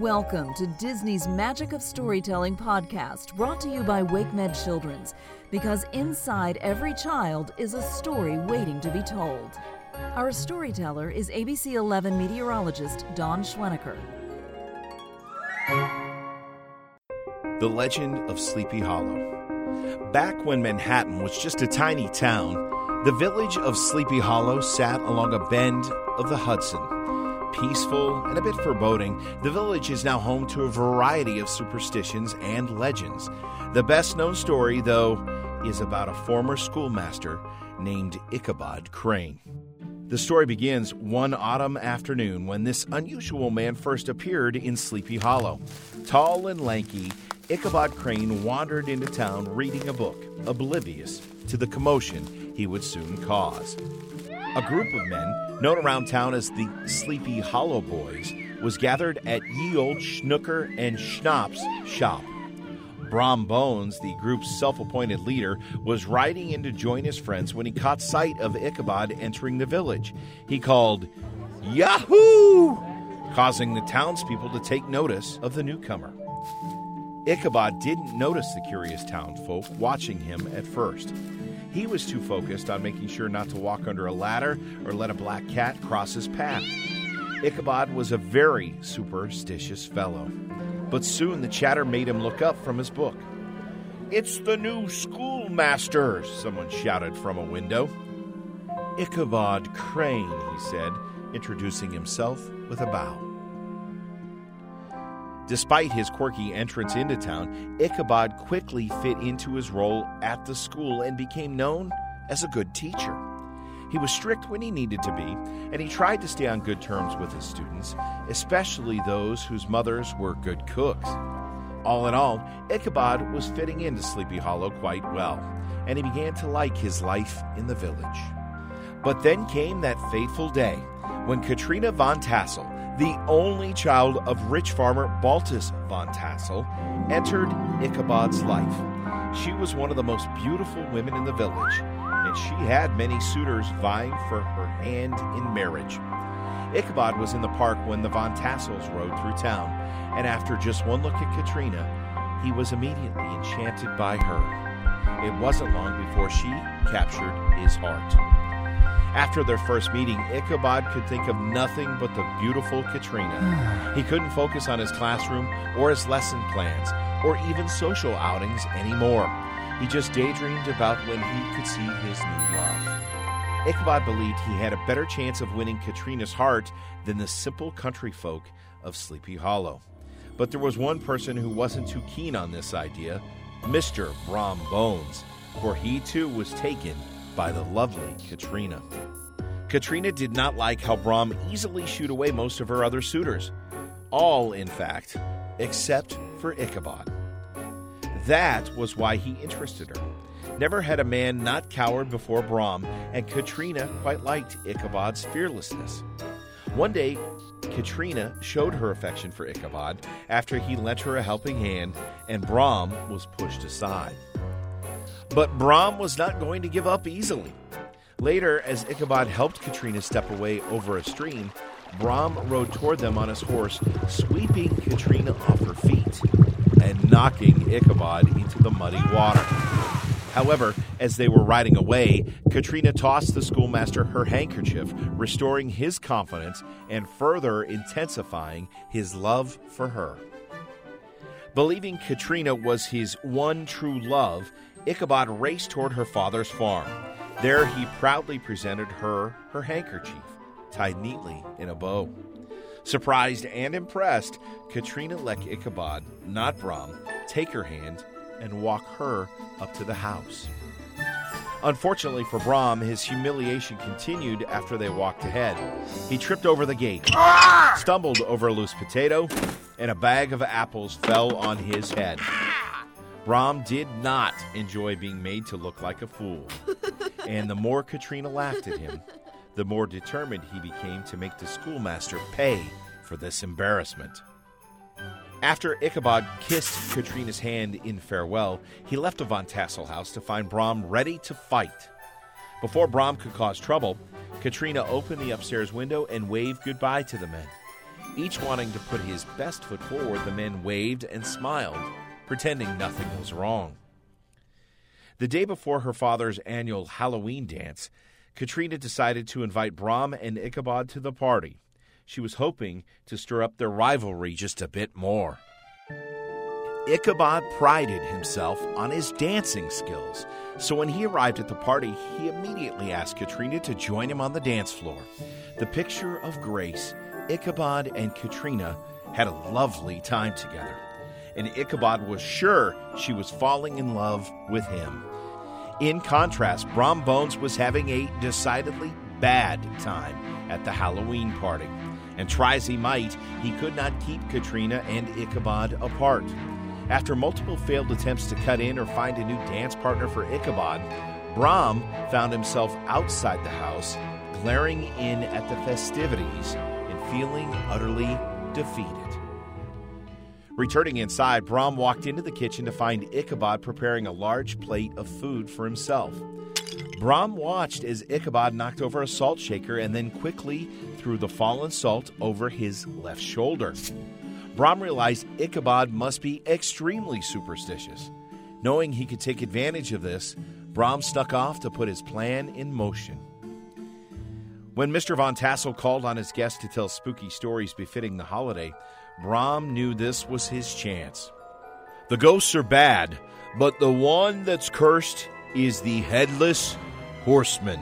Welcome to Disney's Magic of Storytelling podcast, brought to you by WakeMed Children's, because inside every child is a story waiting to be told. Our storyteller is ABC 11 meteorologist Don Schwenneker. The Legend of Sleepy Hollow. Back when Manhattan was just a tiny town, the village of Sleepy Hollow sat along a bend of the Hudson. Peaceful and a bit foreboding, the village is now home to a variety of superstitions and legends. The best known story, though, is about a former schoolmaster named Ichabod Crane. The story begins one autumn afternoon when this unusual man first appeared in Sleepy Hollow. Tall and lanky, Ichabod Crane wandered into town reading a book, oblivious to the commotion he would soon cause. A group of men, known around town as the Sleepy Hollow Boys, was gathered at Ye Old Schnooker and Schnapps shop. Brom Bones, the group's self appointed leader, was riding in to join his friends when he caught sight of Ichabod entering the village. He called, Yahoo! causing the townspeople to take notice of the newcomer. Ichabod didn't notice the curious townsfolk watching him at first. He was too focused on making sure not to walk under a ladder or let a black cat cross his path. Ichabod was a very superstitious fellow. But soon the chatter made him look up from his book. It's the new schoolmaster, someone shouted from a window. Ichabod Crane, he said, introducing himself with a bow. Despite his quirky entrance into town, Ichabod quickly fit into his role at the school and became known as a good teacher. He was strict when he needed to be, and he tried to stay on good terms with his students, especially those whose mothers were good cooks. All in all, Ichabod was fitting into Sleepy Hollow quite well, and he began to like his life in the village. But then came that fateful day when Katrina Van Tassel, the only child of rich farmer Baltus Van Tassel, entered Ichabod's life. She was one of the most beautiful women in the village, and she had many suitors vying for her hand in marriage. Ichabod was in the park when the Van Tassels rode through town, and after just one look at Katrina, he was immediately enchanted by her. It wasn't long before she captured his heart. After their first meeting, Ichabod could think of nothing but the beautiful Katrina. He couldn't focus on his classroom or his lesson plans or even social outings anymore. He just daydreamed about when he could see his new love. Ichabod believed he had a better chance of winning Katrina's heart than the simple country folk of Sleepy Hollow. But there was one person who wasn't too keen on this idea Mr. Brom Bones, for he too was taken by the lovely Katrina. Katrina did not like how Brom easily shooed away most of her other suitors. All, in fact, except for Ichabod. That was why he interested her. Never had a man not cowered before Brom, and Katrina quite liked Ichabod's fearlessness. One day, Katrina showed her affection for Ichabod after he lent her a helping hand, and Brom was pushed aside. But Brom was not going to give up easily. Later, as Ichabod helped Katrina step away over a stream, Brom rode toward them on his horse, sweeping Katrina off her feet and knocking Ichabod into the muddy water. However, as they were riding away, Katrina tossed the schoolmaster her handkerchief, restoring his confidence and further intensifying his love for her. Believing Katrina was his one true love, Ichabod raced toward her father's farm. There he proudly presented her her handkerchief, tied neatly in a bow. Surprised and impressed, Katrina let Ichabod, not Brom, take her hand and walk her up to the house. Unfortunately for Brom, his humiliation continued after they walked ahead. He tripped over the gate, stumbled over a loose potato, and a bag of apples fell on his head. Brom did not enjoy being made to look like a fool. And the more Katrina laughed at him, the more determined he became to make the schoolmaster pay for this embarrassment. After Ichabod kissed Katrina's hand in farewell, he left the Van Tassel house to find Brom ready to fight. Before Brom could cause trouble, Katrina opened the upstairs window and waved goodbye to the men. Each wanting to put his best foot forward, the men waved and smiled, pretending nothing was wrong. The day before her father's annual Halloween dance, Katrina decided to invite Brom and Ichabod to the party. She was hoping to stir up their rivalry just a bit more. Ichabod prided himself on his dancing skills, so when he arrived at the party, he immediately asked Katrina to join him on the dance floor. The picture of grace, Ichabod and Katrina had a lovely time together, and Ichabod was sure she was falling in love with him. In contrast, Brom Bones was having a decidedly bad time at the Halloween party, and try as he might, he could not keep Katrina and Ichabod apart. After multiple failed attempts to cut in or find a new dance partner for Ichabod, Brom found himself outside the house, glaring in at the festivities and feeling utterly defeated. Returning inside, Brom walked into the kitchen to find Ichabod preparing a large plate of food for himself. Brom watched as Ichabod knocked over a salt shaker and then quickly threw the fallen salt over his left shoulder. Brom realized Ichabod must be extremely superstitious. Knowing he could take advantage of this, Brom snuck off to put his plan in motion. When Mr. Van Tassel called on his guests to tell spooky stories befitting the holiday, Brom knew this was his chance. The ghosts are bad, but the one that's cursed is the headless horseman.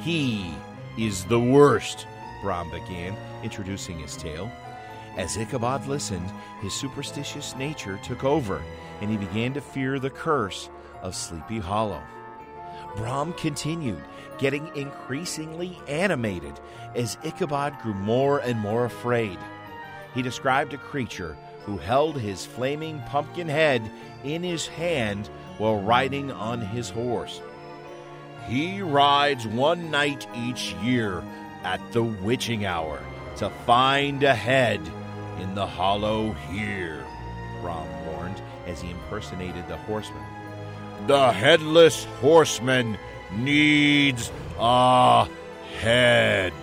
He is the worst, Brom began, introducing his tale. As Ichabod listened, his superstitious nature took over, and he began to fear the curse of Sleepy Hollow. Brom continued, getting increasingly animated as Ichabod grew more and more afraid. He described a creature who held his flaming pumpkin head in his hand while riding on his horse. He rides one night each year at the witching hour to find a head in the hollow here, Brom warned as he impersonated the horseman. The headless horseman needs a head.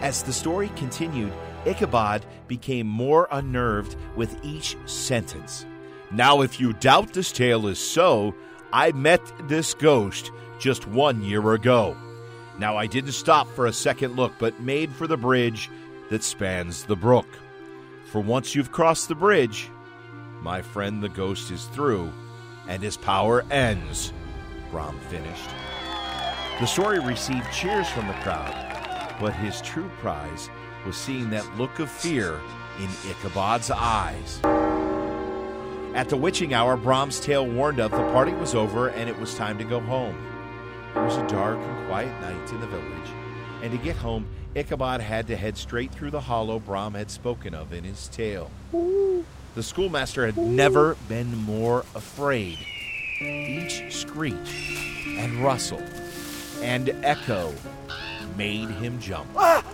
As the story continued, Ichabod became more unnerved with each sentence. Now, if you doubt this tale is so, I met this ghost just one year ago. Now, I didn't stop for a second look, but made for the bridge that spans the brook. For once you've crossed the bridge, my friend the ghost is through, and his power ends, Brom finished. The story received cheers from the crowd, but his true prize was seeing that look of fear in Ichabod's eyes. At the witching hour, Brom's tale warned of the party was over and it was time to go home. It was a dark and quiet night in the village, and to get home, Ichabod had to head straight through the hollow Brom had spoken of in his tale. The schoolmaster had never been more afraid. Each screech and rustle and echo made him jump. Ah!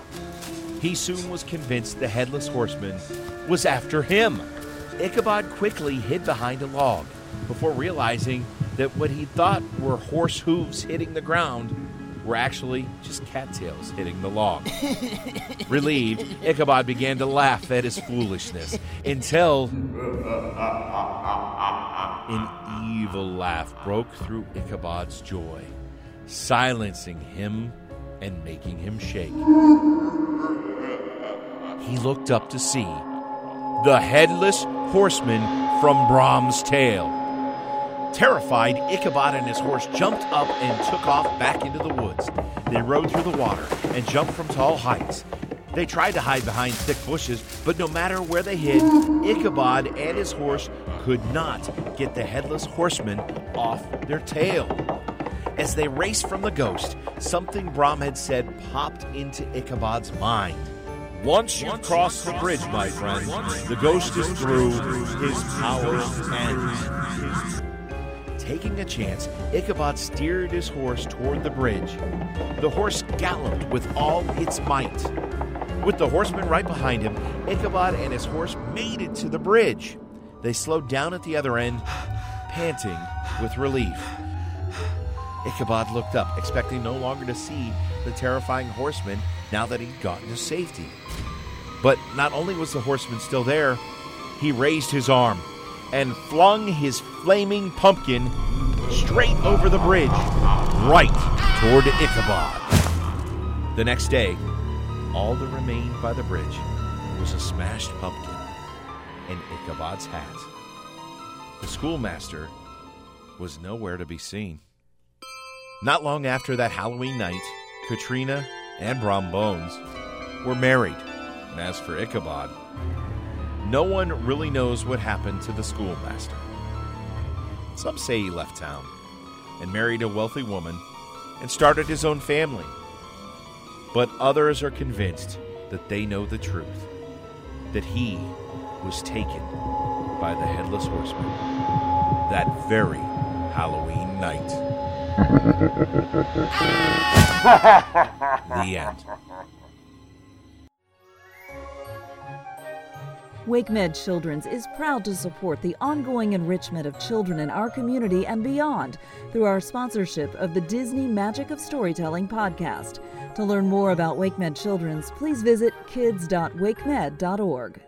He soon was convinced the headless horseman was after him. Ichabod quickly hid behind a log before realizing that what he thought were horse hooves hitting the ground were actually just cattails hitting the log. Relieved, Ichabod began to laugh at his foolishness until an evil laugh broke through Ichabod's joy, silencing him and making him shake. He looked up to see the headless horseman from Brom's tale. Terrified, Ichabod and his horse jumped up and took off back into the woods. They rode through the water and jumped from tall heights. They tried to hide behind thick bushes, but no matter where they hid, Ichabod and his horse could not get the headless horseman off their tail. As they raced from the ghost, something Brom had said popped into Ichabod's mind. Once you've crossed the bridge, my friend, the ghost is through, his power ends. Taking a chance, Ichabod steered his horse toward the bridge. The horse galloped with all its might. With the horseman right behind him, Ichabod and his horse made it to the bridge. They slowed down at the other end, panting with relief. Ichabod looked up, expecting no longer to see the terrifying horseman now that he'd gotten to safety. But not only was the horseman still there, he raised his arm and flung his flaming pumpkin straight over the bridge, right toward Ichabod. The next day, all that remained by the bridge was a smashed pumpkin and Ichabod's hat. The schoolmaster was nowhere to be seen. Not long after that Halloween night, Katrina and Brom Bones were married. And as for Ichabod, no one really knows what happened to the schoolmaster. Some say he left town and married a wealthy woman and started his own family. But others are convinced that they know the truth that he was taken by the Headless Horseman that very Halloween night. the end. WakeMed Children's is proud to support the ongoing enrichment of children in our community and beyond through our sponsorship of the Disney Magic of Storytelling podcast. To learn more about WakeMed Children's, please visit kids.wakemed.org.